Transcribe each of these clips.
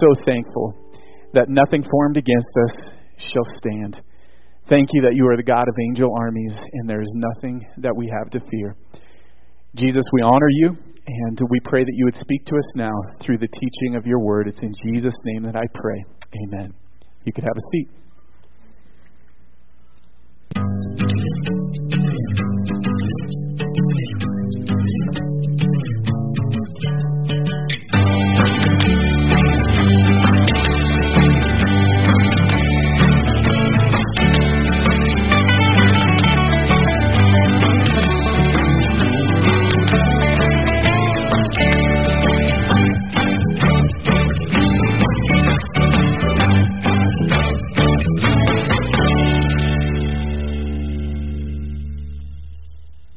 so thankful that nothing formed against us shall stand. Thank you that you are the God of angel armies and there is nothing that we have to fear. Jesus, we honor you and we pray that you would speak to us now through the teaching of your word. It's in Jesus' name that I pray. Amen. You could have a seat.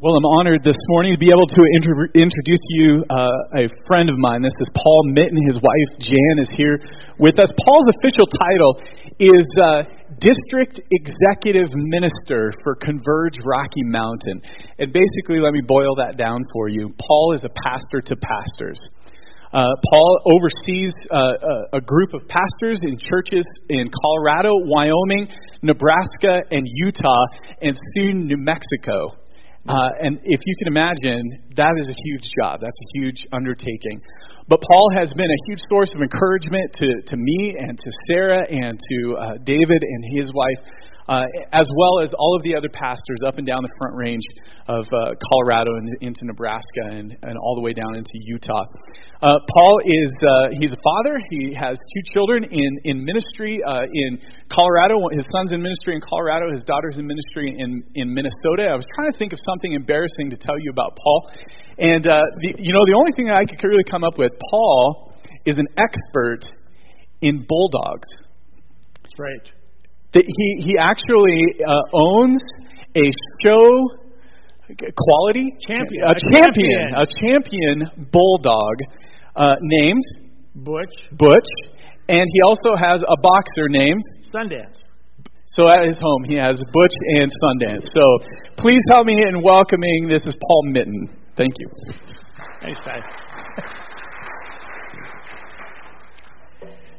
Well, I'm honored this morning to be able to inter- introduce you uh, a friend of mine. This is Paul Mitten. His wife Jan is here with us. Paul's official title is uh, District Executive Minister for Converge Rocky Mountain. And basically, let me boil that down for you. Paul is a pastor to pastors. Uh, Paul oversees uh, a group of pastors in churches in Colorado, Wyoming, Nebraska, and Utah, and soon New Mexico. Uh, and if you can imagine, that is a huge job. That's a huge undertaking. But Paul has been a huge source of encouragement to, to me and to Sarah and to uh, David and his wife uh, as well as all of the other pastors up and down the front range of uh, Colorado and into Nebraska and, and all the way down into Utah. Uh, Paul is uh, he's a father. He has two children in in ministry uh, in Colorado. His son's in ministry in Colorado. His daughter's in ministry in in Minnesota. I was trying to think of something embarrassing to tell you about Paul, and uh, the, you know the only thing that I could really come up with, Paul is an expert in bulldogs. That's right that he, he actually uh, owns a show quality champion, a, champion, a champion bulldog uh, named Butch. Butch, and he also has a boxer named Sundance. So at his home, he has Butch and Sundance. So please help me in welcoming. This is Paul Mitten. Thank you. Thanks, Ty.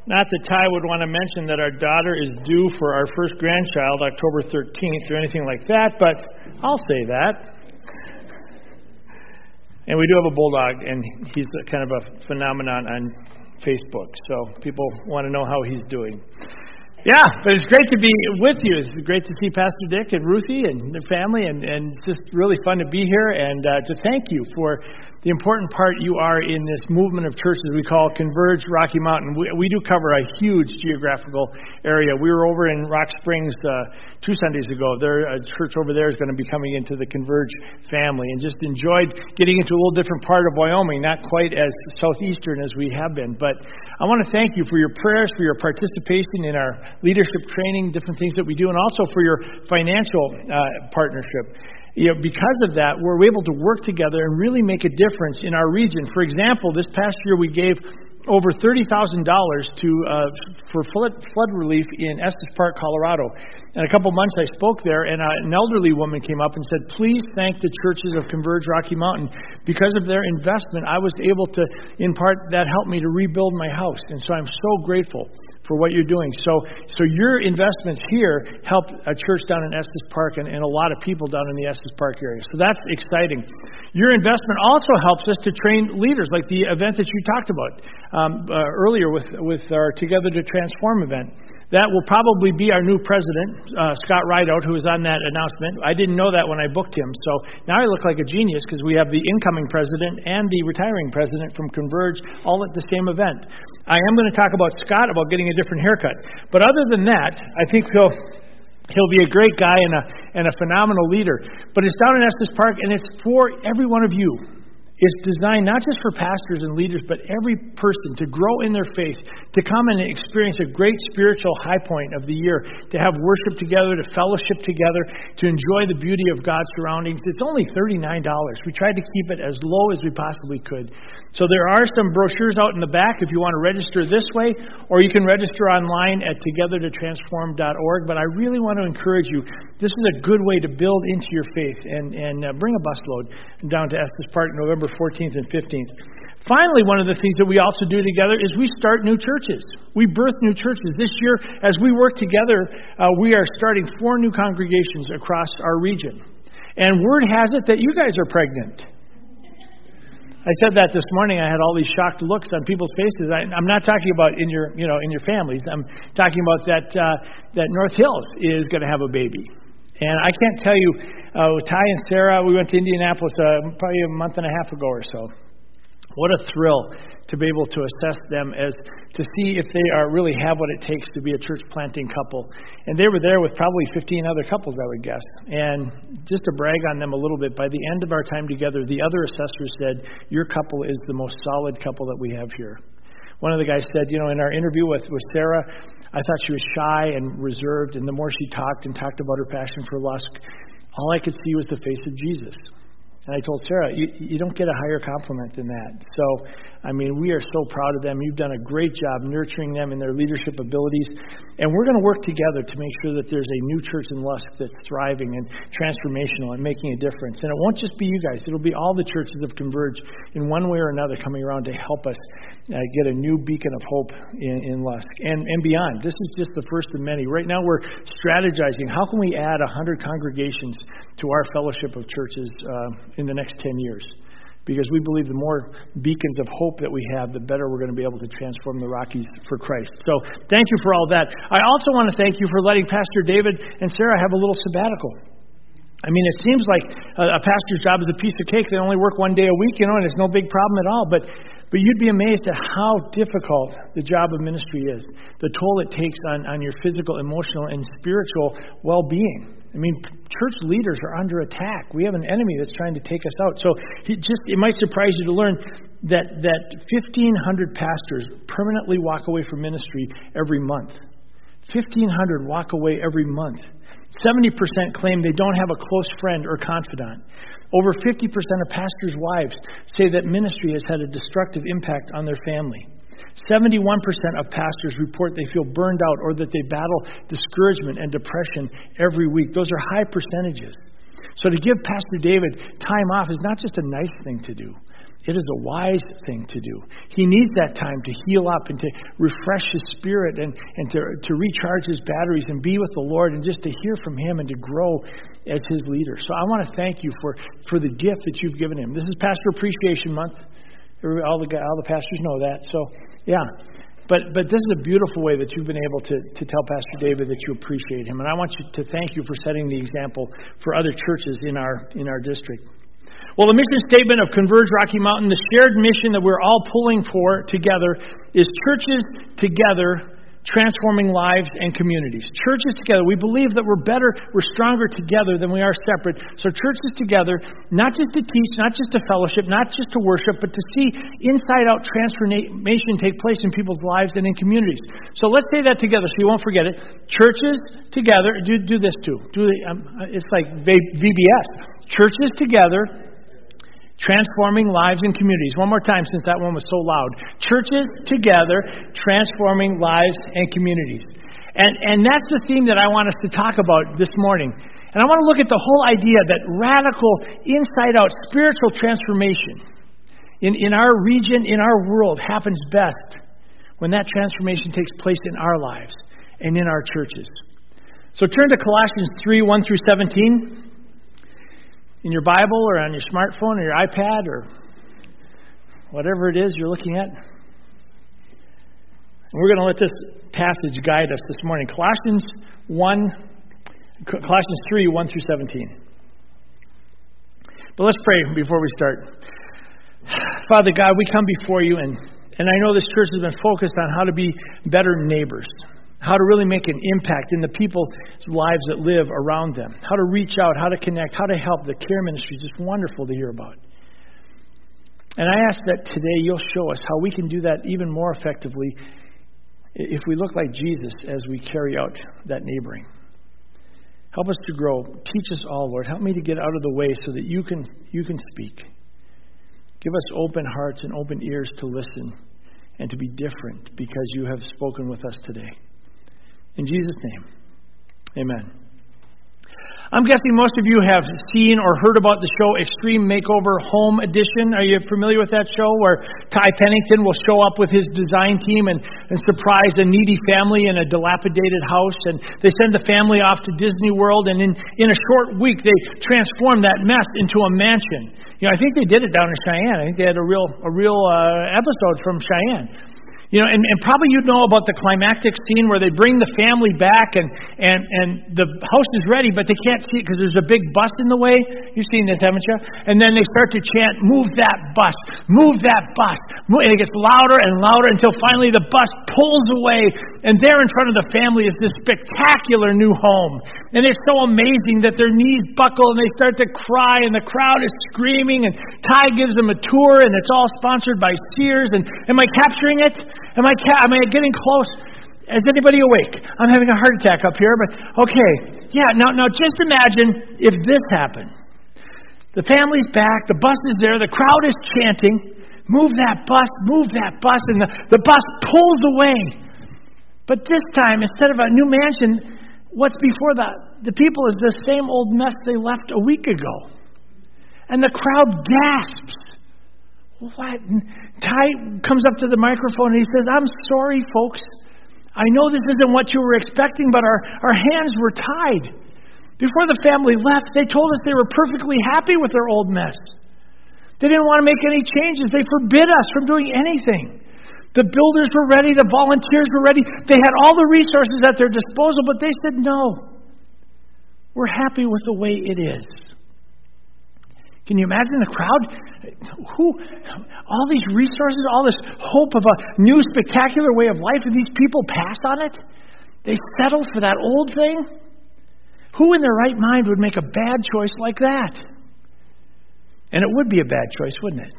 Not that Ty would want to mention that our daughter is due for our first grandchild October 13th or anything like that, but I'll say that. And we do have a bulldog, and he's kind of a phenomenon on Facebook, so people want to know how he's doing. Yeah, but it's great to be with you. It's great to see Pastor Dick and Ruthie and their family, and, and it's just really fun to be here and uh, to thank you for the important part you are in this movement of churches we call Converge Rocky Mountain. We, we do cover a huge geographical area. We were over in Rock Springs uh, two Sundays ago. There, a church over there is going to be coming into the Converge family, and just enjoyed getting into a little different part of Wyoming, not quite as southeastern as we have been. But I want to thank you for your prayers, for your participation in our leadership training, different things that we do, and also for your financial uh, partnership you know, because of that, we're able to work together and really make a difference in our region. For example, this past year we gave over $30,000 to uh, for flood, flood relief in Estes Park, Colorado. And a couple months I spoke there, and uh, an elderly woman came up and said, "Please thank the churches of Converge Rocky Mountain because of their investment. I was able to, in part, that helped me to rebuild my house, and so I'm so grateful for what you're doing. So, so your investments here help a church down in Estes Park and, and a lot of people down in the Estes Park area. So that's exciting. Your investment also helps us to train leaders, like the event that you talked about um, uh, earlier with, with our Together to Transform event. That will probably be our new president, uh, Scott Ridout, who was on that announcement. I didn't know that when I booked him. So now I look like a genius because we have the incoming president and the retiring president from Converge all at the same event. I am going to talk about Scott about getting a different haircut. But other than that, I think he'll. He'll be a great guy and a, and a phenomenal leader. But it's down in Estes Park, and it's for every one of you. It's designed not just for pastors and leaders, but every person to grow in their faith, to come and experience a great spiritual high point of the year, to have worship together, to fellowship together, to enjoy the beauty of God's surroundings. It's only $39. We tried to keep it as low as we possibly could. So there are some brochures out in the back if you want to register this way, or you can register online at togethertotransform.org. But I really want to encourage you this is a good way to build into your faith and, and uh, bring a busload down to Estes Park November 14th and 15th. Finally, one of the things that we also do together is we start new churches. We birth new churches. This year, as we work together, uh, we are starting four new congregations across our region. And word has it that you guys are pregnant. I said that this morning. I had all these shocked looks on people's faces. I, am not talking about in your, you know, in your families. I'm talking about that uh, that North Hills is going to have a baby. And I can't tell you, uh, Ty and Sarah, we went to Indianapolis uh, probably a month and a half ago or so. What a thrill to be able to assess them as to see if they are really have what it takes to be a church planting couple. And they were there with probably 15 other couples, I would guess. And just to brag on them a little bit, by the end of our time together, the other assessors said, Your couple is the most solid couple that we have here. One of the guys said, You know, in our interview with, with Sarah, I thought she was shy and reserved, and the more she talked and talked about her passion for Lusk, all I could see was the face of Jesus. And I told Sarah, you, you don't get a higher compliment than that. So I mean, we are so proud of them. You've done a great job nurturing them in their leadership abilities. And we're going to work together to make sure that there's a new church in Lusk that's thriving and transformational and making a difference. And it won't just be you guys, it'll be all the churches of Converge in one way or another coming around to help us uh, get a new beacon of hope in, in Lusk and, and beyond. This is just the first of many. Right now, we're strategizing how can we add 100 congregations to our fellowship of churches uh, in the next 10 years because we believe the more beacons of hope that we have, the better we're going to be able to transform the Rockies for Christ. So thank you for all that. I also want to thank you for letting Pastor David and Sarah have a little sabbatical. I mean, it seems like a, pastor's job is a piece of cake. They only work one day a week, you know, and it's no big problem at all. But, but you'd be amazed at how difficult the job of ministry is, the toll it takes on, on your physical, emotional, and spiritual well being. I mean, church leaders are under attack. We have an enemy that's trying to take us out. So it just it might surprise you to learn that that 1500 pastors permanently walk away from ministry every month. 1500 walk away every month. 70% claim they don't have a close friend or confidant. Over 50% of pastors' wives say that ministry has had a destructive impact on their family. 71% of pastors report they feel burned out or that they battle discouragement and depression every week. Those are high percentages. So to give Pastor David time off is not just a nice thing to do. It is a wise thing to do. He needs that time to heal up and to refresh his spirit and, and to, to recharge his batteries and be with the Lord and just to hear from him and to grow as his leader. So I want to thank you for, for the gift that you've given him. This is Pastor Appreciation Month. All the, all the pastors know that. So, yeah. But, but this is a beautiful way that you've been able to, to tell Pastor David that you appreciate him. And I want you to thank you for setting the example for other churches in our, in our district. Well, the mission statement of Converge Rocky Mountain, the shared mission that we're all pulling for together, is churches together transforming lives and communities. Churches together. We believe that we're better, we're stronger together than we are separate. So, churches together, not just to teach, not just to fellowship, not just to worship, but to see inside out transformation take place in people's lives and in communities. So, let's say that together so you won't forget it. Churches together, do, do this too. Do um, it's like VBS. Churches together transforming lives and communities. One more time since that one was so loud. Churches together, transforming lives and communities. And, and that's the theme that I want us to talk about this morning. And I want to look at the whole idea that radical, inside out spiritual transformation in, in our region, in our world, happens best when that transformation takes place in our lives and in our churches. So turn to Colossians 3 1 through 17 in your Bible or on your smartphone or your iPad or whatever it is you're looking at. We're going to let this passage guide us this morning. Colossians 1, Colossians 3, 1 through 17. But let's pray before we start. Father God, we come before you, and, and I know this church has been focused on how to be better neighbors how to really make an impact in the people's lives that live around them, how to reach out, how to connect, how to help. The care ministry is just wonderful to hear about. And I ask that today you'll show us how we can do that even more effectively if we look like Jesus as we carry out that neighboring. Help us to grow. Teach us all, Lord. Help me to get out of the way so that you can, you can speak. Give us open hearts and open ears to listen and to be different because you have spoken with us today. In Jesus' name, amen. I'm guessing most of you have seen or heard about the show Extreme Makeover Home Edition. Are you familiar with that show where Ty Pennington will show up with his design team and, and surprise a needy family in a dilapidated house? And they send the family off to Disney World, and in, in a short week, they transform that mess into a mansion. You know, I think they did it down in Cheyenne. I think they had a real, a real uh, episode from Cheyenne. You know, and, and probably you'd know about the climactic scene where they bring the family back and, and, and the house is ready, but they can't see it because there's a big bus in the way. You've seen this, haven't you? And then they start to chant, move that bus, move that bus. And it gets louder and louder until finally the bus pulls away. And there in front of the family is this spectacular new home. And it's so amazing that their knees buckle and they start to cry and the crowd is screaming and Ty gives them a tour and it's all sponsored by Sears. And am I capturing it? Am I, ca- am I getting close? Is anybody awake? I'm having a heart attack up here, but okay. Yeah, now, now just imagine if this happened. The family's back, the bus is there, the crowd is chanting, move that bus, move that bus, and the, the bus pulls away. But this time, instead of a new mansion, what's before the, the people is the same old mess they left a week ago. And the crowd gasps. What? Ty comes up to the microphone and he says, I'm sorry, folks. I know this isn't what you were expecting, but our, our hands were tied. Before the family left, they told us they were perfectly happy with their old mess. They didn't want to make any changes. They forbid us from doing anything. The builders were ready, the volunteers were ready. They had all the resources at their disposal, but they said, no. We're happy with the way it is. Can you imagine the crowd? Who, all these resources, all this hope of a new spectacular way of life, and these people pass on it? They settle for that old thing? Who in their right mind would make a bad choice like that? And it would be a bad choice, wouldn't it?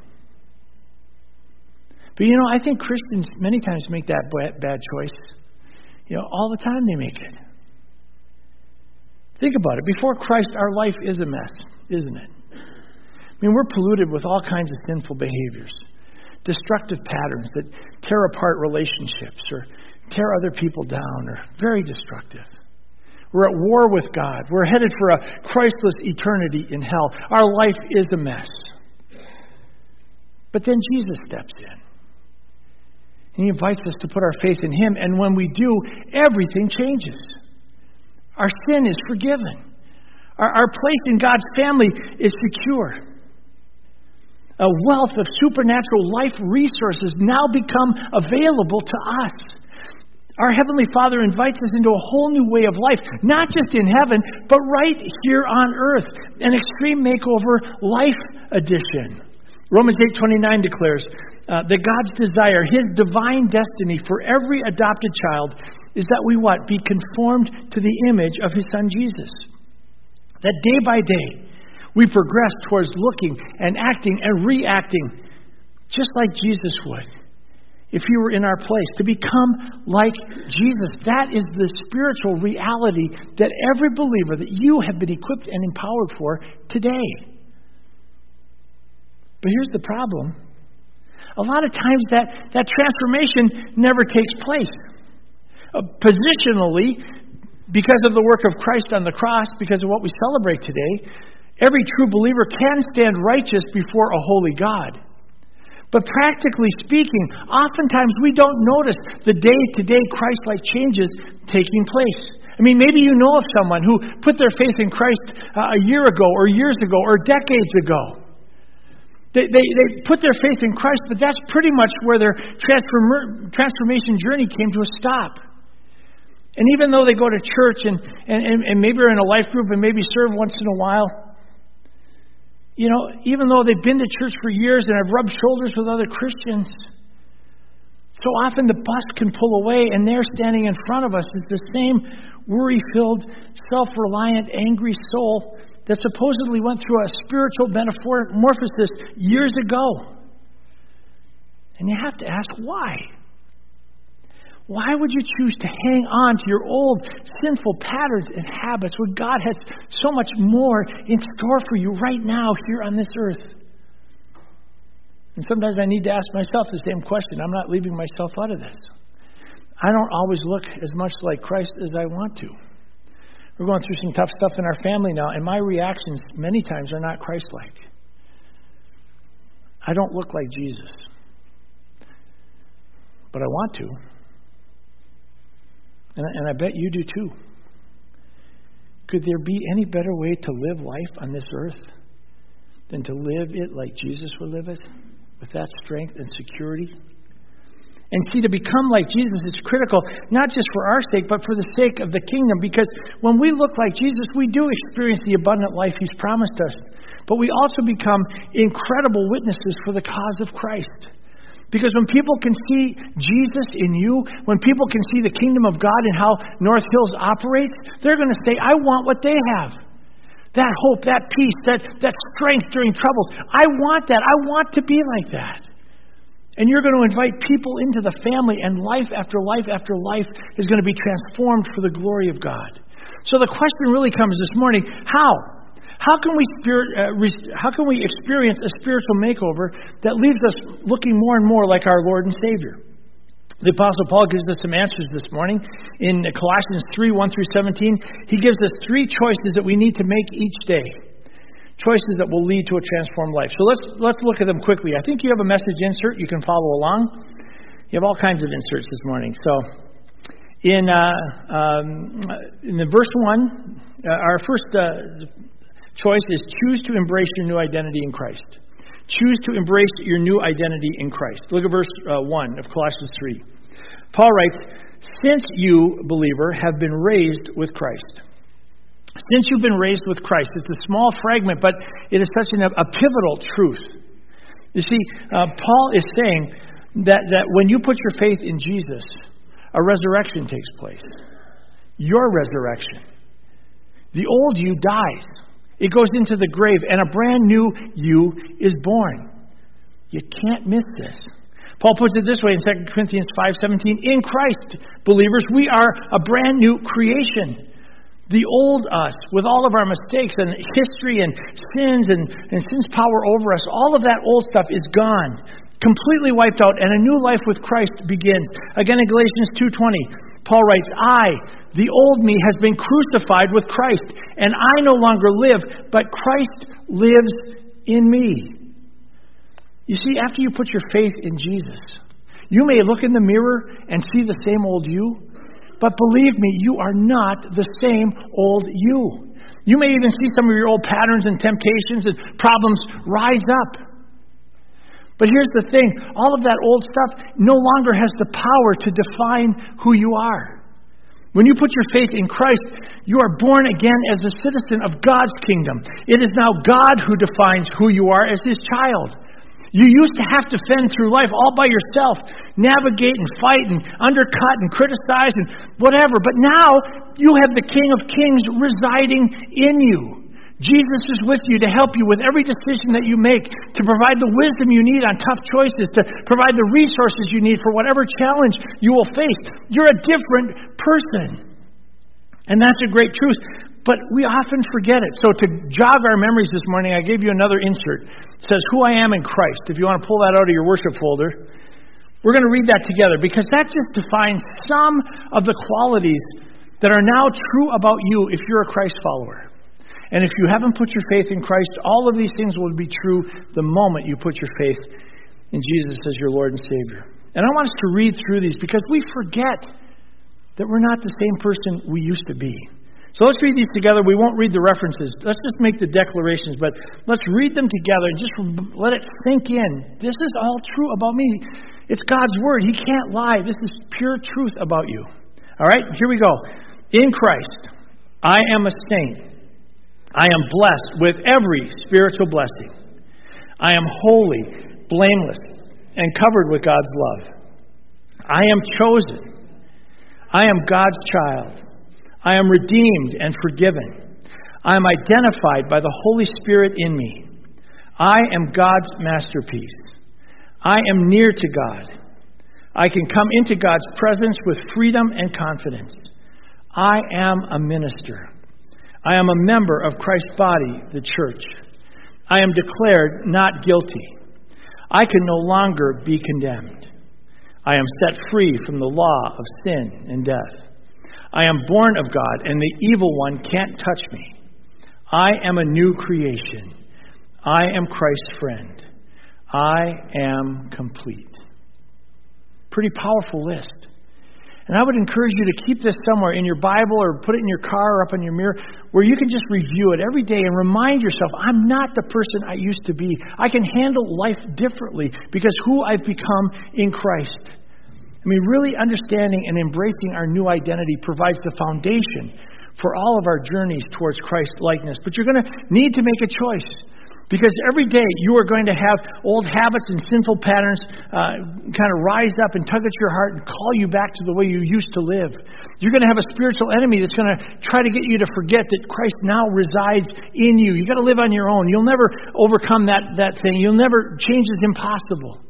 But you know, I think Christians many times make that bad choice. You know, all the time they make it. Think about it. Before Christ, our life is a mess, isn't it? Mean, we're polluted with all kinds of sinful behaviors, destructive patterns that tear apart relationships or tear other people down or very destructive. We're at war with God. We're headed for a Christless eternity in hell. Our life is a mess. But then Jesus steps in. He invites us to put our faith in Him, and when we do, everything changes. Our sin is forgiven. Our, our place in God's family is secure a wealth of supernatural life resources now become available to us. Our Heavenly Father invites us into a whole new way of life, not just in heaven, but right here on earth. An extreme makeover life edition. Romans 8:29 declares uh, that God's desire, his divine destiny for every adopted child is that we what? Be conformed to the image of his son Jesus. That day by day we progress towards looking and acting and reacting just like Jesus would if he were in our place, to become like Jesus. That is the spiritual reality that every believer that you have been equipped and empowered for today. But here's the problem a lot of times that, that transformation never takes place. Uh, positionally, because of the work of Christ on the cross, because of what we celebrate today, Every true believer can stand righteous before a holy God. But practically speaking, oftentimes we don't notice the day to day Christ like changes taking place. I mean, maybe you know of someone who put their faith in Christ uh, a year ago, or years ago, or decades ago. They, they, they put their faith in Christ, but that's pretty much where their transform, transformation journey came to a stop. And even though they go to church and, and, and maybe are in a life group and maybe serve once in a while, you know, even though they've been to church for years and have rubbed shoulders with other Christians, so often the bus can pull away, and there standing in front of us is the same worry filled, self reliant, angry soul that supposedly went through a spiritual metamorphosis years ago. And you have to ask why. Why would you choose to hang on to your old sinful patterns and habits when God has so much more in store for you right now here on this earth? And sometimes I need to ask myself the same question. I'm not leaving myself out of this. I don't always look as much like Christ as I want to. We're going through some tough stuff in our family now, and my reactions many times are not Christ like. I don't look like Jesus, but I want to. And, and I bet you do too. Could there be any better way to live life on this earth than to live it like Jesus would live it, with that strength and security? And see, to become like Jesus is critical, not just for our sake, but for the sake of the kingdom. Because when we look like Jesus, we do experience the abundant life He's promised us. But we also become incredible witnesses for the cause of Christ. Because when people can see Jesus in you, when people can see the kingdom of God and how North Hills operates, they're going to say, I want what they have. That hope, that peace, that, that strength during troubles. I want that. I want to be like that. And you're going to invite people into the family, and life after life after life is going to be transformed for the glory of God. So the question really comes this morning how? How can we, spirit, uh, re- how can we experience a spiritual makeover that leaves us looking more and more like our Lord and Savior? The Apostle Paul gives us some answers this morning. In Colossians 3 1 through 17, he gives us three choices that we need to make each day. Choices that will lead to a transformed life. So let's, let's look at them quickly. I think you have a message insert. You can follow along. You have all kinds of inserts this morning. So in, uh, um, in the verse 1, uh, our first uh, choice is choose to embrace your new identity in Christ. Choose to embrace your new identity in Christ. Look at verse uh, 1 of Colossians 3. Paul writes, Since you, believer, have been raised with Christ. Since you've been raised with Christ. It's a small fragment, but it is such an, a pivotal truth. You see, uh, Paul is saying that, that when you put your faith in Jesus, a resurrection takes place. Your resurrection. The old you dies. It goes into the grave, and a brand new you is born. You can't miss this. Paul puts it this way in 2 Corinthians 5:17, in Christ, believers, we are a brand new creation. The old us, with all of our mistakes and history and sins and, and sin's power over us, all of that old stuff is gone, completely wiped out, and a new life with Christ begins. Again in Galatians 2:20, Paul writes, I, the old me, has been crucified with Christ, and I no longer live, but Christ lives in me. You see, after you put your faith in Jesus, you may look in the mirror and see the same old you, but believe me, you are not the same old you. You may even see some of your old patterns and temptations and problems rise up. But here's the thing all of that old stuff no longer has the power to define who you are. When you put your faith in Christ, you are born again as a citizen of God's kingdom. It is now God who defines who you are as his child. You used to have to fend through life all by yourself, navigate and fight and undercut and criticize and whatever. But now you have the King of Kings residing in you. Jesus is with you to help you with every decision that you make, to provide the wisdom you need on tough choices, to provide the resources you need for whatever challenge you will face. You're a different person. And that's a great truth. But we often forget it. So, to jog our memories this morning, I gave you another insert. It says, Who I am in Christ. If you want to pull that out of your worship folder, we're going to read that together because that just defines some of the qualities that are now true about you if you're a Christ follower. And if you haven't put your faith in Christ, all of these things will be true the moment you put your faith in Jesus as your Lord and Savior. And I want us to read through these because we forget that we're not the same person we used to be. So let's read these together. We won't read the references. Let's just make the declarations, but let's read them together and just let it sink in. This is all true about me. It's God's Word. He can't lie. This is pure truth about you. All right, here we go. In Christ, I am a saint I am blessed with every spiritual blessing. I am holy, blameless, and covered with God's love. I am chosen. I am God's child. I am redeemed and forgiven. I am identified by the Holy Spirit in me. I am God's masterpiece. I am near to God. I can come into God's presence with freedom and confidence. I am a minister. I am a member of Christ's body, the church. I am declared not guilty. I can no longer be condemned. I am set free from the law of sin and death. I am born of God, and the evil one can't touch me. I am a new creation. I am Christ's friend. I am complete. Pretty powerful list. And I would encourage you to keep this somewhere in your Bible or put it in your car or up on your mirror where you can just review it every day and remind yourself, I'm not the person I used to be. I can handle life differently because who I've become in Christ. I mean, really understanding and embracing our new identity provides the foundation for all of our journeys towards Christ likeness. But you're going to need to make a choice. Because every day you are going to have old habits and sinful patterns uh, kind of rise up and tug at your heart and call you back to the way you used to live. You're going to have a spiritual enemy that's going to try to get you to forget that Christ now resides in you. You've got to live on your own. You'll never overcome that, that thing. You'll never change is impossible.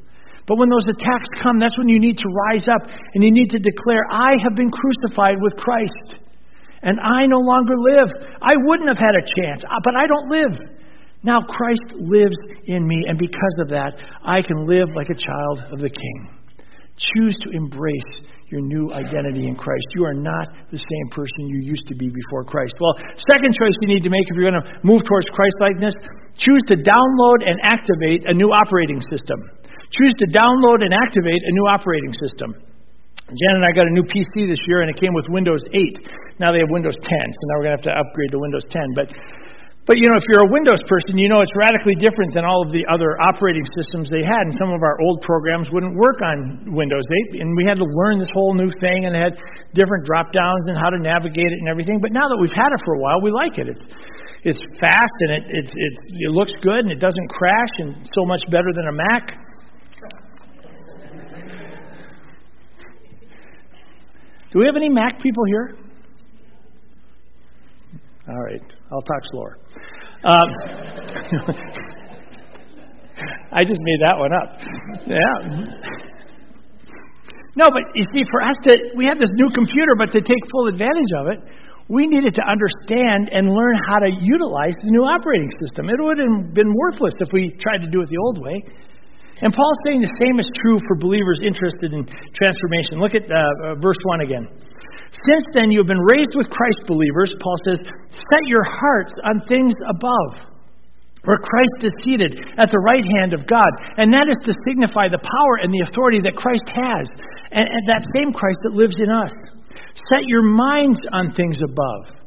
But when those attacks come, that's when you need to rise up and you need to declare, I have been crucified with Christ. And I no longer live. I wouldn't have had a chance, uh, but I don't live. Now Christ lives in me, and because of that, I can live like a child of the King. Choose to embrace your new identity in Christ. You are not the same person you used to be before Christ. Well, second choice you need to make if you're going to move towards Christ likeness choose to download and activate a new operating system. Choose to download and activate a new operating system. Jan and I got a new PC this year, and it came with Windows 8. Now they have Windows 10, so now we're going to have to upgrade to Windows 10. But but you know, if you're a Windows person, you know it's radically different than all of the other operating systems they had. And some of our old programs wouldn't work on Windows 8, and we had to learn this whole new thing, and it had different drop downs and how to navigate it and everything. But now that we've had it for a while, we like it. It's it's fast and it it it, it looks good and it doesn't crash and so much better than a Mac. Do we have any Mac people here? All right, I'll talk slower. Um, I just made that one up. Yeah. No, but you see, for us to, we have this new computer, but to take full advantage of it, we needed to understand and learn how to utilize the new operating system. It would have been worthless if we tried to do it the old way. And Paul's saying the same is true for believers interested in transformation. Look at uh, uh, verse 1 again. Since then you have been raised with Christ, believers, Paul says, set your hearts on things above, where Christ is seated at the right hand of God. And that is to signify the power and the authority that Christ has, and, and that same Christ that lives in us. Set your minds on things above,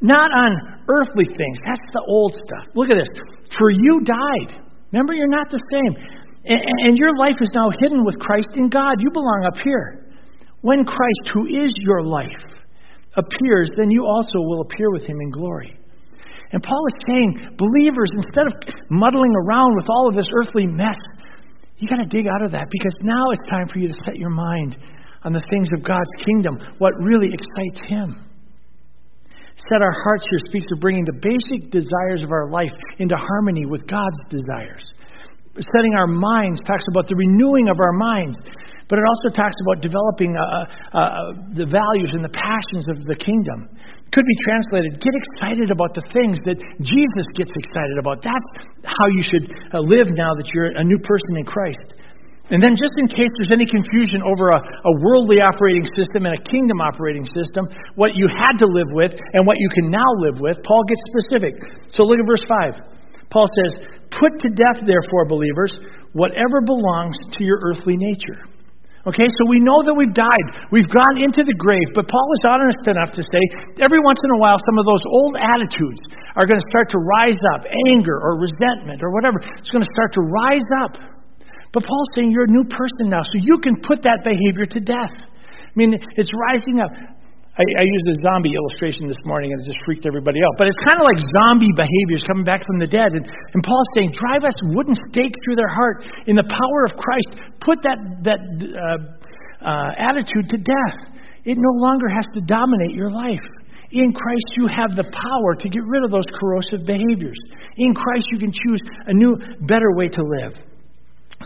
not on earthly things. That's the old stuff. Look at this. For you died. Remember, you're not the same. And your life is now hidden with Christ in God. You belong up here. When Christ, who is your life, appears, then you also will appear with him in glory. And Paul is saying, believers, instead of muddling around with all of this earthly mess, you got to dig out of that because now it's time for you to set your mind on the things of God's kingdom, what really excites Him. Set our hearts here speaks of bringing the basic desires of our life into harmony with God's desires setting our minds talks about the renewing of our minds, but it also talks about developing uh, uh, uh, the values and the passions of the kingdom. Could be translated get excited about the things that Jesus gets excited about. That's how you should uh, live now that you're a new person in Christ. And then, just in case there's any confusion over a, a, worldly operating system and a kingdom operating system, what you had to live with and what you can now live with, Paul gets specific. So look at verse 5. Paul says, Put to death, therefore, believers, whatever belongs to your earthly nature. Okay, so we know that we've died. We've gone into the grave, but Paul is honest enough to say every once in a while some of those old attitudes are going to start to rise up anger or resentment or whatever. It's going to start to rise up. But Paul's saying you're a new person now, so you can put that behavior to death. I mean, it's rising up. I, I used a zombie illustration this morning and it just freaked everybody out. But it's kind of like zombie behaviors coming back from the dead. And, and Paul's saying, drive us wooden stake through their heart in the power of Christ. Put that, that uh, uh, attitude to death. It no longer has to dominate your life. In Christ, you have the power to get rid of those corrosive behaviors. In Christ, you can choose a new, better way to live.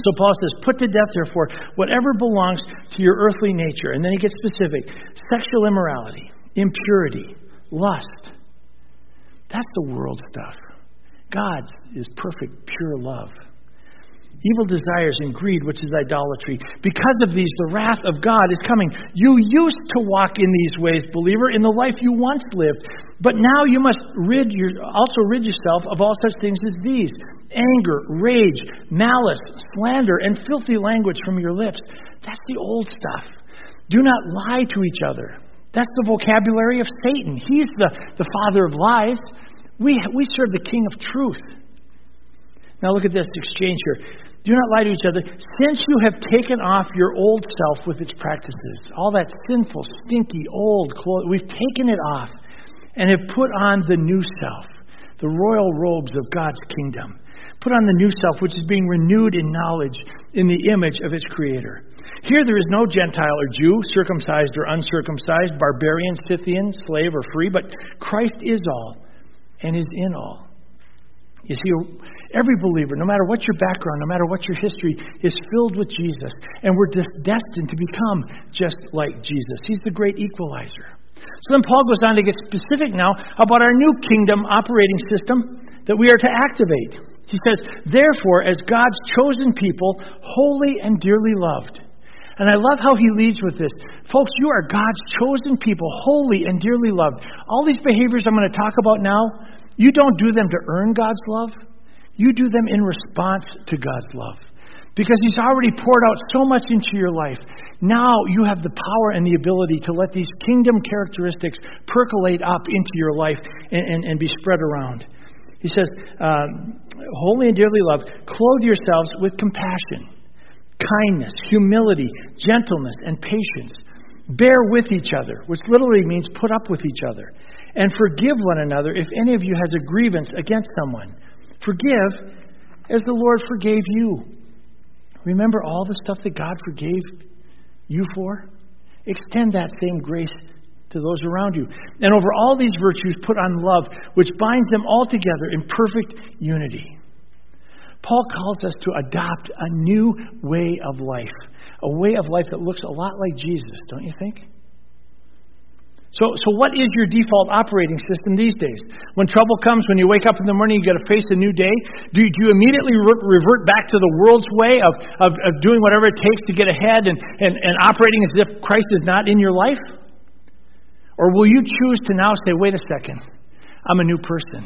So Paul says, Put to death, therefore, whatever belongs to your earthly nature. And then he gets specific sexual immorality, impurity, lust. That's the world stuff. God's is perfect, pure love. Evil desires and greed, which is idolatry. Because of these, the wrath of God is coming. You used to walk in these ways, believer, in the life you once lived. But now you must rid your, also rid yourself of all such things as these anger, rage, malice, slander, and filthy language from your lips. That's the old stuff. Do not lie to each other. That's the vocabulary of Satan. He's the, the father of lies. We, we serve the king of truth. Now look at this exchange here. Do not lie to each other. Since you have taken off your old self with its practices, all that sinful, stinky, old clothes, we've taken it off and have put on the new self, the royal robes of God's kingdom. Put on the new self, which is being renewed in knowledge in the image of its Creator. Here there is no Gentile or Jew, circumcised or uncircumcised, barbarian, Scythian, slave or free, but Christ is all and is in all. You see, every believer, no matter what your background, no matter what your history, is filled with Jesus. And we're destined to become just like Jesus. He's the great equalizer. So then Paul goes on to get specific now about our new kingdom operating system that we are to activate. He says, Therefore, as God's chosen people, holy and dearly loved. And I love how he leads with this. Folks, you are God's chosen people, holy and dearly loved. All these behaviors I'm going to talk about now, you don't do them to earn God's love, you do them in response to God's love. Because He's already poured out so much into your life. Now you have the power and the ability to let these kingdom characteristics percolate up into your life and, and, and be spread around. He says, um, Holy and dearly loved, clothe yourselves with compassion, kindness, humility, gentleness, and patience. Bear with each other, which literally means put up with each other and forgive one another if any of you has a grievance against someone. Forgive as the Lord forgave you. Remember all the stuff that God forgave you for? Extend that same grace to those around you. And over all these virtues, put on love, which binds them all together in perfect unity. Paul calls us to adopt a new way of life, a way of life that looks a lot like Jesus, don't you think? So, so what is your default operating system these days? When trouble comes, when you wake up in the morning, you got to face a new day. Do you, do you immediately re- revert back to the world's way of, of, of doing whatever it takes to get ahead and, and, and operating as if Christ is not in your life? Or will you choose to now say, wait a second, I'm a new person,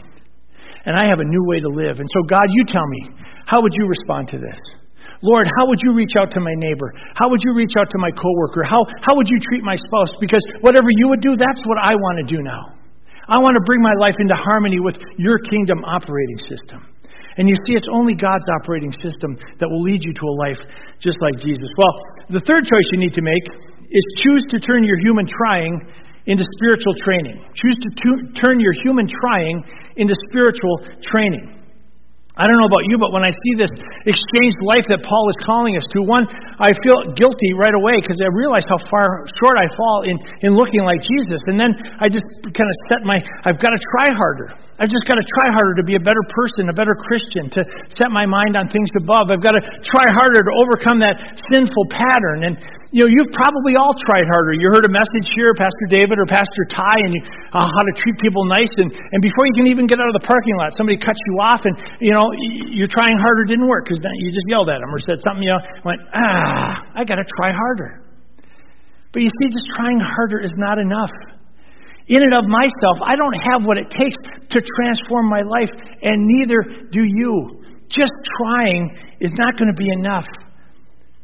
and I have a new way to live. And so, God, you tell me, how would you respond to this? Lord, how would you reach out to my neighbor? How would you reach out to my coworker? How, how would you treat my spouse? Because whatever you would do, that's what I want to do now. I want to bring my life into harmony with your kingdom operating system. And you see, it's only God's operating system that will lead you to a life just like Jesus. Well, the third choice you need to make is choose to turn your human trying into spiritual training. Choose to turn your human trying into spiritual training. I don't know about you, but when I see this exchanged life that Paul is calling us to, one, I feel guilty right away because I realize how far short I fall in, in looking like Jesus. And then I just kind of set my, I've got to try harder. I've just got to try harder to be a better person, a better Christian, to set my mind on things above. I've got to try harder to overcome that sinful pattern. And, you know, you've probably all tried harder. You heard a message here, Pastor David or Pastor Ty, and you, uh, how to treat people nice. And, and before you can even get out of the parking lot, somebody cuts you off, and, you know, you're trying harder didn't work because you just yelled at them or said something, you know, went, ah, I got to try harder. But you see, just trying harder is not enough. In and of myself, I don't have what it takes to transform my life, and neither do you. Just trying is not going to be enough.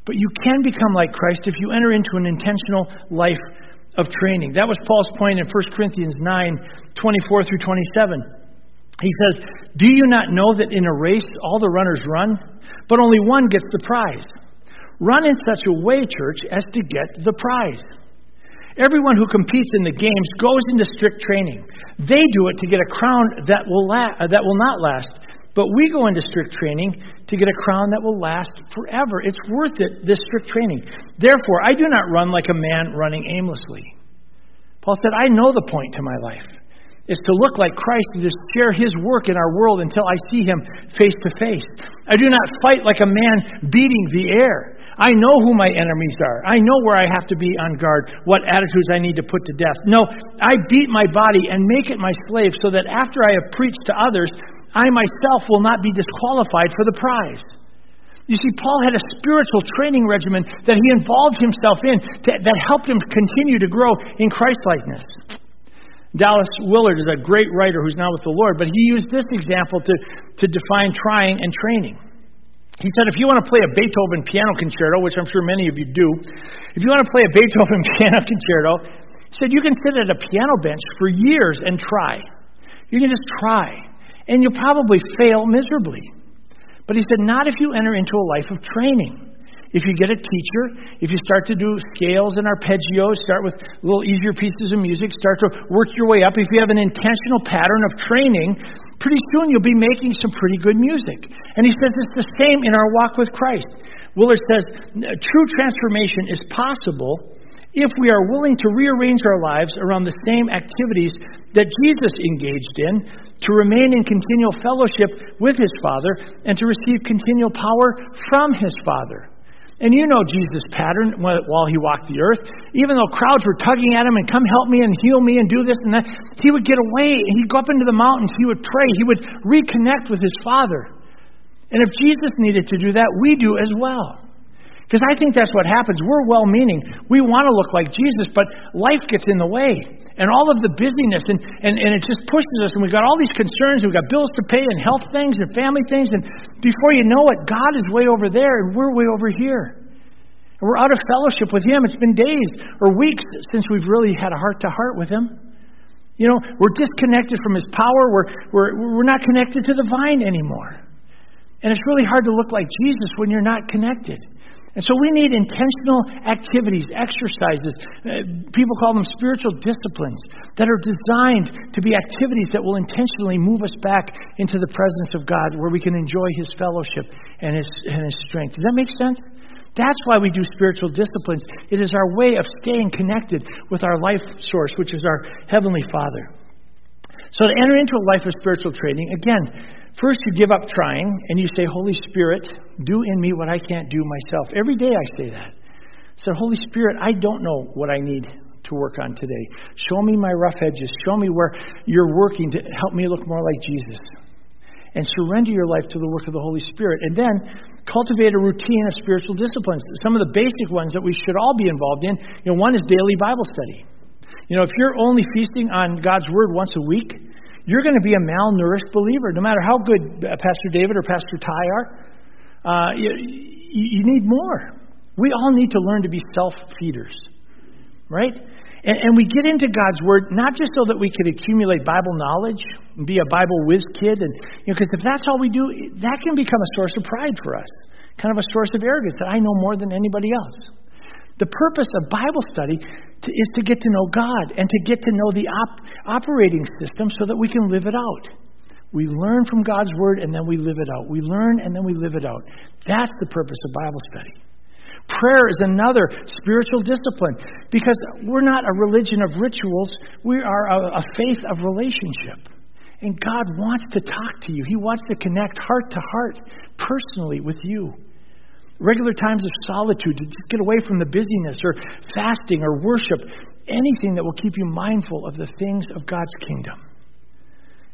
But you can become like Christ if you enter into an intentional life of training. That was Paul's point in 1 Corinthians 9 24 through 27. He says, Do you not know that in a race all the runners run, but only one gets the prize? Run in such a way, church, as to get the prize. Everyone who competes in the games goes into strict training. They do it to get a crown that will, la- uh, that will not last, but we go into strict training to get a crown that will last forever. It's worth it, this strict training. Therefore, I do not run like a man running aimlessly. Paul said, I know the point to my life is to look like Christ and to share his work in our world until I see him face to face. I do not fight like a man beating the air. I know who my enemies are. I know where I have to be on guard, what attitudes I need to put to death. No, I beat my body and make it my slave so that after I have preached to others, I myself will not be disqualified for the prize. You see, Paul had a spiritual training regimen that he involved himself in to, that helped him continue to grow in Christlikeness. Dallas Willard is a great writer who's now with the Lord, but he used this example to, to define trying and training. He said, if you want to play a Beethoven piano concerto, which I'm sure many of you do, if you want to play a Beethoven piano concerto, he said, you can sit at a piano bench for years and try. You can just try. And you'll probably fail miserably. But he said, not if you enter into a life of training. If you get a teacher, if you start to do scales and arpeggios, start with little easier pieces of music, start to work your way up. If you have an intentional pattern of training, pretty soon you'll be making some pretty good music. And he says it's the same in our walk with Christ. Willard says true transformation is possible if we are willing to rearrange our lives around the same activities that Jesus engaged in, to remain in continual fellowship with his Father, and to receive continual power from his Father. And you know Jesus' pattern while he walked the earth. Even though crowds were tugging at him and come help me and heal me and do this and that, he would get away and he'd go up into the mountains. He would pray. He would reconnect with his Father. And if Jesus needed to do that, we do as well. Because I think that's what happens. We're well meaning. We want to look like Jesus, but life gets in the way. And all of the busyness, and, and, and it just pushes us. And we've got all these concerns. We've got bills to pay, and health things, and family things. And before you know it, God is way over there, and we're way over here. And we're out of fellowship with Him. It's been days or weeks since we've really had a heart to heart with Him. You know, we're disconnected from His power. We're, we're, we're not connected to the vine anymore. And it's really hard to look like Jesus when you're not connected. And so we need intentional activities, exercises. Uh, people call them spiritual disciplines that are designed to be activities that will intentionally move us back into the presence of God where we can enjoy His fellowship and His, and his strength. Does that make sense? That's why we do spiritual disciplines. It is our way of staying connected with our life source, which is our Heavenly Father. So, to enter into a life of spiritual training, again, first you give up trying and you say, Holy Spirit, do in me what I can't do myself. Every day I say that. So, Holy Spirit, I don't know what I need to work on today. Show me my rough edges. Show me where you're working to help me look more like Jesus. And surrender your life to the work of the Holy Spirit. And then cultivate a routine of spiritual disciplines. Some of the basic ones that we should all be involved in. You know, one is daily Bible study. You know, if you're only feasting on God's Word once a week, you're going to be a malnourished believer, no matter how good uh, Pastor David or Pastor Ty are. Uh, you, you need more. We all need to learn to be self feeders, right? And, and, we get into God's Word not just so that we can accumulate Bible knowledge and be a Bible whiz kid, and you know, because if that's all we do, that can become a source of pride for us, kind of a source of arrogance that I know more than anybody else. The purpose of Bible study to, is to get to know God and to get to know the op, operating system so that we can live it out. We learn from God's Word and then we live it out. We learn and then we live it out. That's the purpose of Bible study. Prayer is another spiritual discipline because we're not a religion of rituals, we are a, a faith of relationship. And God wants to talk to you, He wants to connect heart to heart personally with you regular times of solitude, to just get away from the busyness, or fasting, or worship, anything that will keep you mindful of the things of God's kingdom.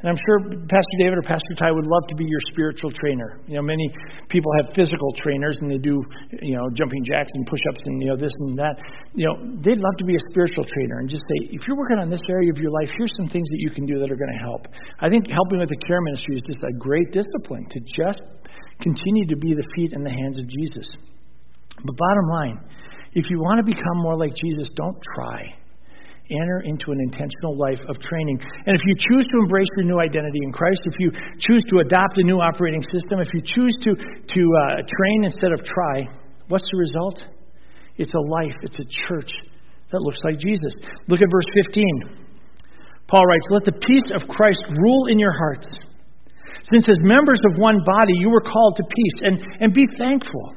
And I'm sure Pastor David or Pastor Ty would love to be your spiritual trainer. You know, many people have physical trainers and they do, you know, jumping jacks and push-ups and you know this and that. You know, they'd love to be a spiritual trainer and just say, if you're working on this area of your life, here's some things that you can do that are going to help. I think helping with the care ministry is just a great discipline to just continue to be the feet and the hands of Jesus. But bottom line, if you want to become more like Jesus, don't try. Enter into an intentional life of training. And if you choose to embrace your new identity in Christ, if you choose to adopt a new operating system, if you choose to, to uh, train instead of try, what's the result? It's a life, it's a church that looks like Jesus. Look at verse 15. Paul writes, Let the peace of Christ rule in your hearts since as members of one body you were called to peace, and, and be thankful.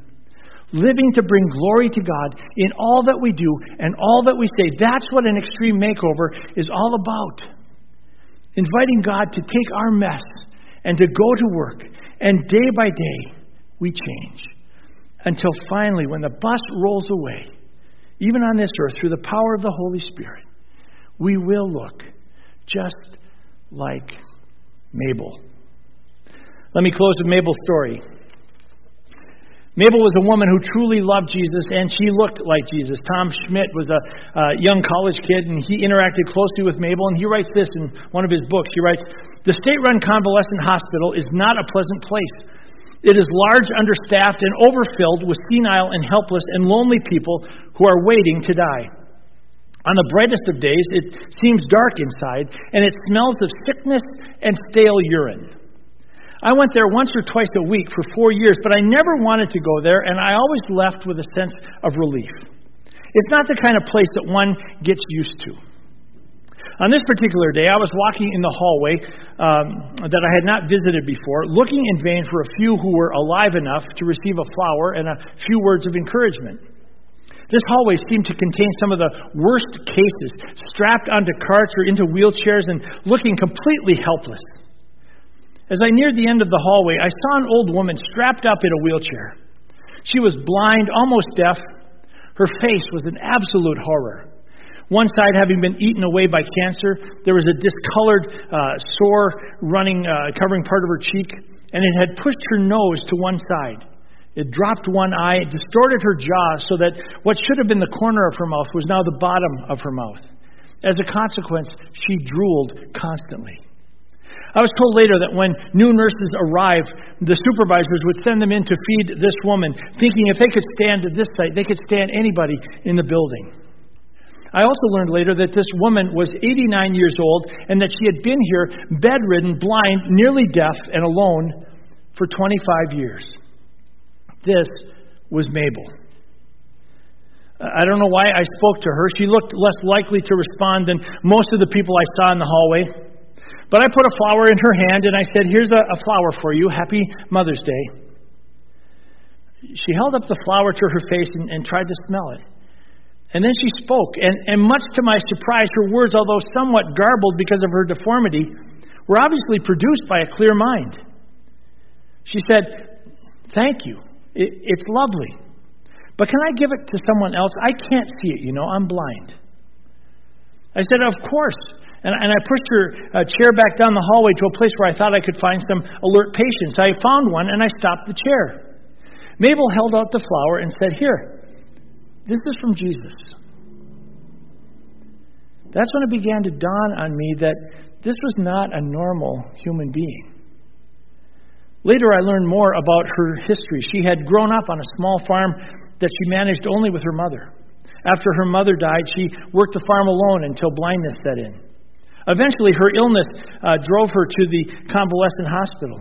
Living to bring glory to God in all that we do and all that we say. That's what an extreme makeover is all about. Inviting God to take our mess and to go to work, and day by day, we change. Until finally, when the bus rolls away, even on this earth, through the power of the Holy Spirit, we will look just like Mabel. Let me close with Mabel's story. Mabel was a woman who truly loved Jesus, and she looked like Jesus. Tom Schmidt was a, a young college kid, and he interacted closely with Mabel, and he writes this in one of his books. He writes, The state run convalescent hospital is not a pleasant place. It is large, understaffed, and overfilled with senile and helpless and lonely people who are waiting to die. On the brightest of days, it seems dark inside, and it smells of sickness and stale urine. I went there once or twice a week for four years, but I never wanted to go there, and I always left with a sense of relief. It's not the kind of place that one gets used to. On this particular day, I was walking in the hallway um, that I had not visited before, looking in vain for a few who were alive enough to receive a flower and a few words of encouragement. This hallway seemed to contain some of the worst cases, strapped onto carts or into wheelchairs and looking completely helpless. As I neared the end of the hallway, I saw an old woman strapped up in a wheelchair. She was blind, almost deaf. Her face was an absolute horror. One side having been eaten away by cancer, there was a discolored uh, sore running, uh, covering part of her cheek, and it had pushed her nose to one side. It dropped one eye, it distorted her jaw so that what should have been the corner of her mouth was now the bottom of her mouth. As a consequence, she drooled constantly. I was told later that when new nurses arrived, the supervisors would send them in to feed this woman, thinking if they could stand at this sight, they could stand anybody in the building. I also learned later that this woman was 89 years old and that she had been here bedridden, blind, nearly deaf, and alone for 25 years. This was Mabel. I don't know why I spoke to her. She looked less likely to respond than most of the people I saw in the hallway. But I put a flower in her hand and I said, Here's a, a flower for you. Happy Mother's Day. She held up the flower to her face and, and tried to smell it. And then she spoke, and, and much to my surprise, her words, although somewhat garbled because of her deformity, were obviously produced by a clear mind. She said, Thank you. It, it's lovely. But can I give it to someone else? I can't see it, you know. I'm blind. I said, Of course. And, and I pushed her uh, chair back down the hallway to a place where I thought I could find some alert patients. I found one and I stopped the chair. Mabel held out the flower and said, Here, this is from Jesus. That's when it began to dawn on me that this was not a normal human being. Later, I learned more about her history. She had grown up on a small farm that she managed only with her mother. After her mother died, she worked the farm alone until blindness set in. Eventually, her illness uh, drove her to the convalescent hospital.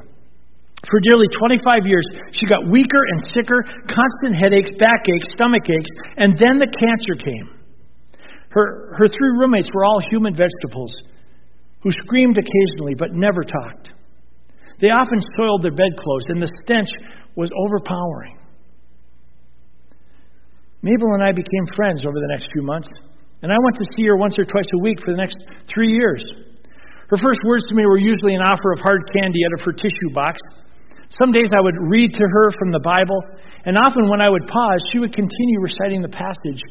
For nearly 25 years, she got weaker and sicker, constant headaches, backaches, stomach aches, and then the cancer came. Her, her three roommates were all human vegetables who screamed occasionally but never talked. They often soiled their bedclothes, and the stench was overpowering. Mabel and I became friends over the next few months. And I went to see her once or twice a week for the next three years. Her first words to me were usually an offer of hard candy out of her tissue box. Some days I would read to her from the Bible, and often when I would pause, she would continue reciting the passage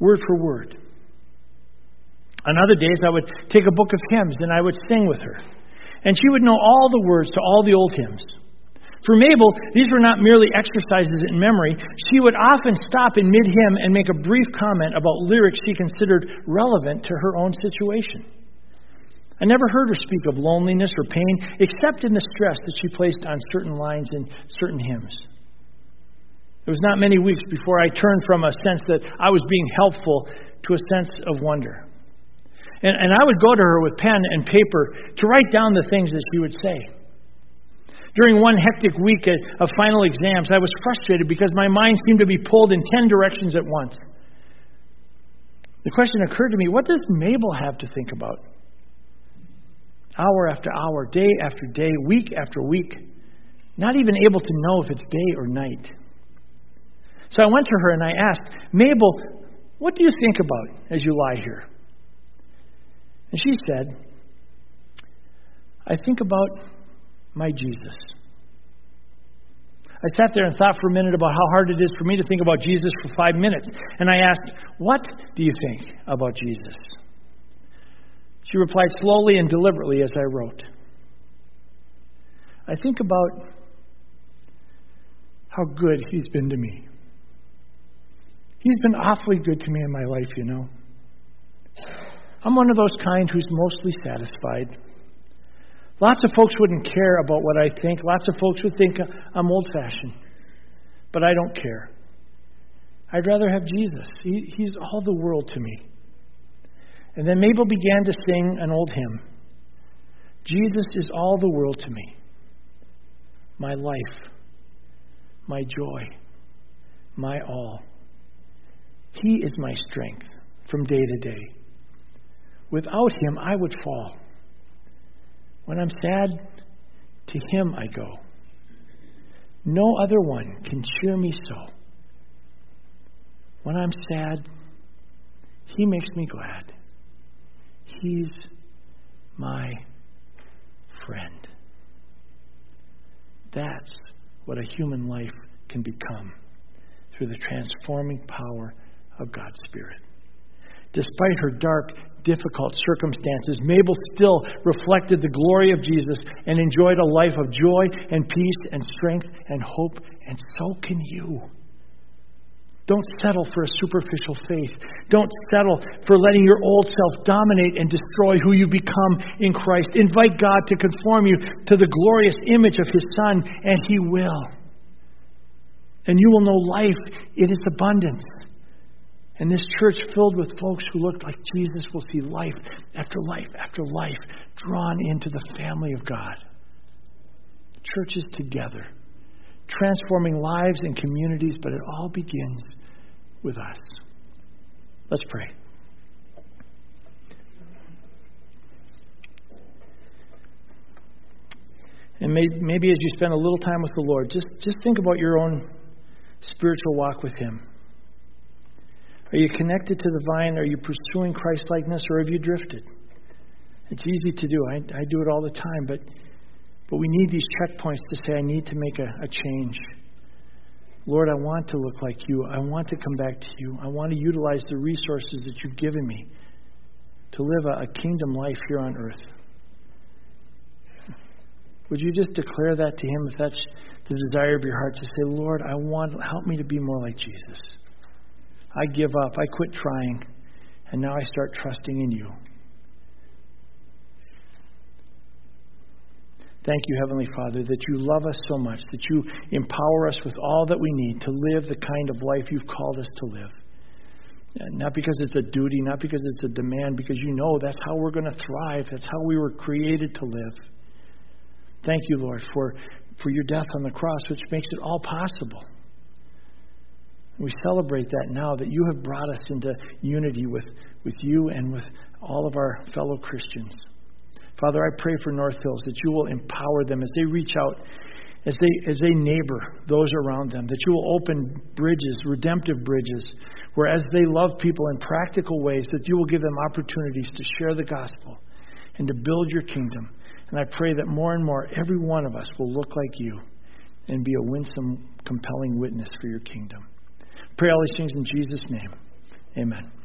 word for word. On other days, I would take a book of hymns and I would sing with her. And she would know all the words to all the old hymns. For Mabel, these were not merely exercises in memory. She would often stop in mid hymn and make a brief comment about lyrics she considered relevant to her own situation. I never heard her speak of loneliness or pain, except in the stress that she placed on certain lines in certain hymns. It was not many weeks before I turned from a sense that I was being helpful to a sense of wonder. And, and I would go to her with pen and paper to write down the things that she would say. During one hectic week of final exams, I was frustrated because my mind seemed to be pulled in 10 directions at once. The question occurred to me what does Mabel have to think about? Hour after hour, day after day, week after week, not even able to know if it's day or night. So I went to her and I asked, Mabel, what do you think about as you lie here? And she said, I think about my Jesus. I sat there and thought for a minute about how hard it is for me to think about Jesus for five minutes. And I asked, What do you think about Jesus? She replied slowly and deliberately as I wrote. I think about how good he's been to me. He's been awfully good to me in my life, you know. I'm one of those kind who's mostly satisfied. Lots of folks wouldn't care about what I think. Lots of folks would think I'm old fashioned. But I don't care. I'd rather have Jesus. He, he's all the world to me. And then Mabel began to sing an old hymn Jesus is all the world to me. My life, my joy, my all. He is my strength from day to day. Without him, I would fall. When I'm sad, to Him I go. No other one can cheer me so. When I'm sad, He makes me glad. He's my friend. That's what a human life can become through the transforming power of God's Spirit. Despite her dark, difficult circumstances, Mabel still reflected the glory of Jesus and enjoyed a life of joy and peace and strength and hope, and so can you. Don't settle for a superficial faith. Don't settle for letting your old self dominate and destroy who you become in Christ. Invite God to conform you to the glorious image of His Son, and He will. And you will know life in its abundance. And this church filled with folks who looked like Jesus will see life after life after life drawn into the family of God. Churches together, transforming lives and communities, but it all begins with us. Let's pray. And maybe as you spend a little time with the Lord, just, just think about your own spiritual walk with Him. Are you connected to the vine? Are you pursuing Christ likeness or have you drifted? It's easy to do. I, I do it all the time, but, but we need these checkpoints to say, I need to make a, a change. Lord, I want to look like you. I want to come back to you. I want to utilize the resources that you've given me to live a, a kingdom life here on earth. Would you just declare that to Him if that's the desire of your heart to say, Lord, I want help me to be more like Jesus. I give up. I quit trying. And now I start trusting in you. Thank you, Heavenly Father, that you love us so much, that you empower us with all that we need to live the kind of life you've called us to live. Not because it's a duty, not because it's a demand, because you know that's how we're going to thrive. That's how we were created to live. Thank you, Lord, for, for your death on the cross, which makes it all possible. We celebrate that now that you have brought us into unity with, with you and with all of our fellow Christians. Father, I pray for North Hills that you will empower them as they reach out, as they, as they neighbor those around them, that you will open bridges, redemptive bridges, where as they love people in practical ways, that you will give them opportunities to share the gospel and to build your kingdom. And I pray that more and more, every one of us will look like you and be a winsome, compelling witness for your kingdom. Pray all these things in Jesus' name. Amen.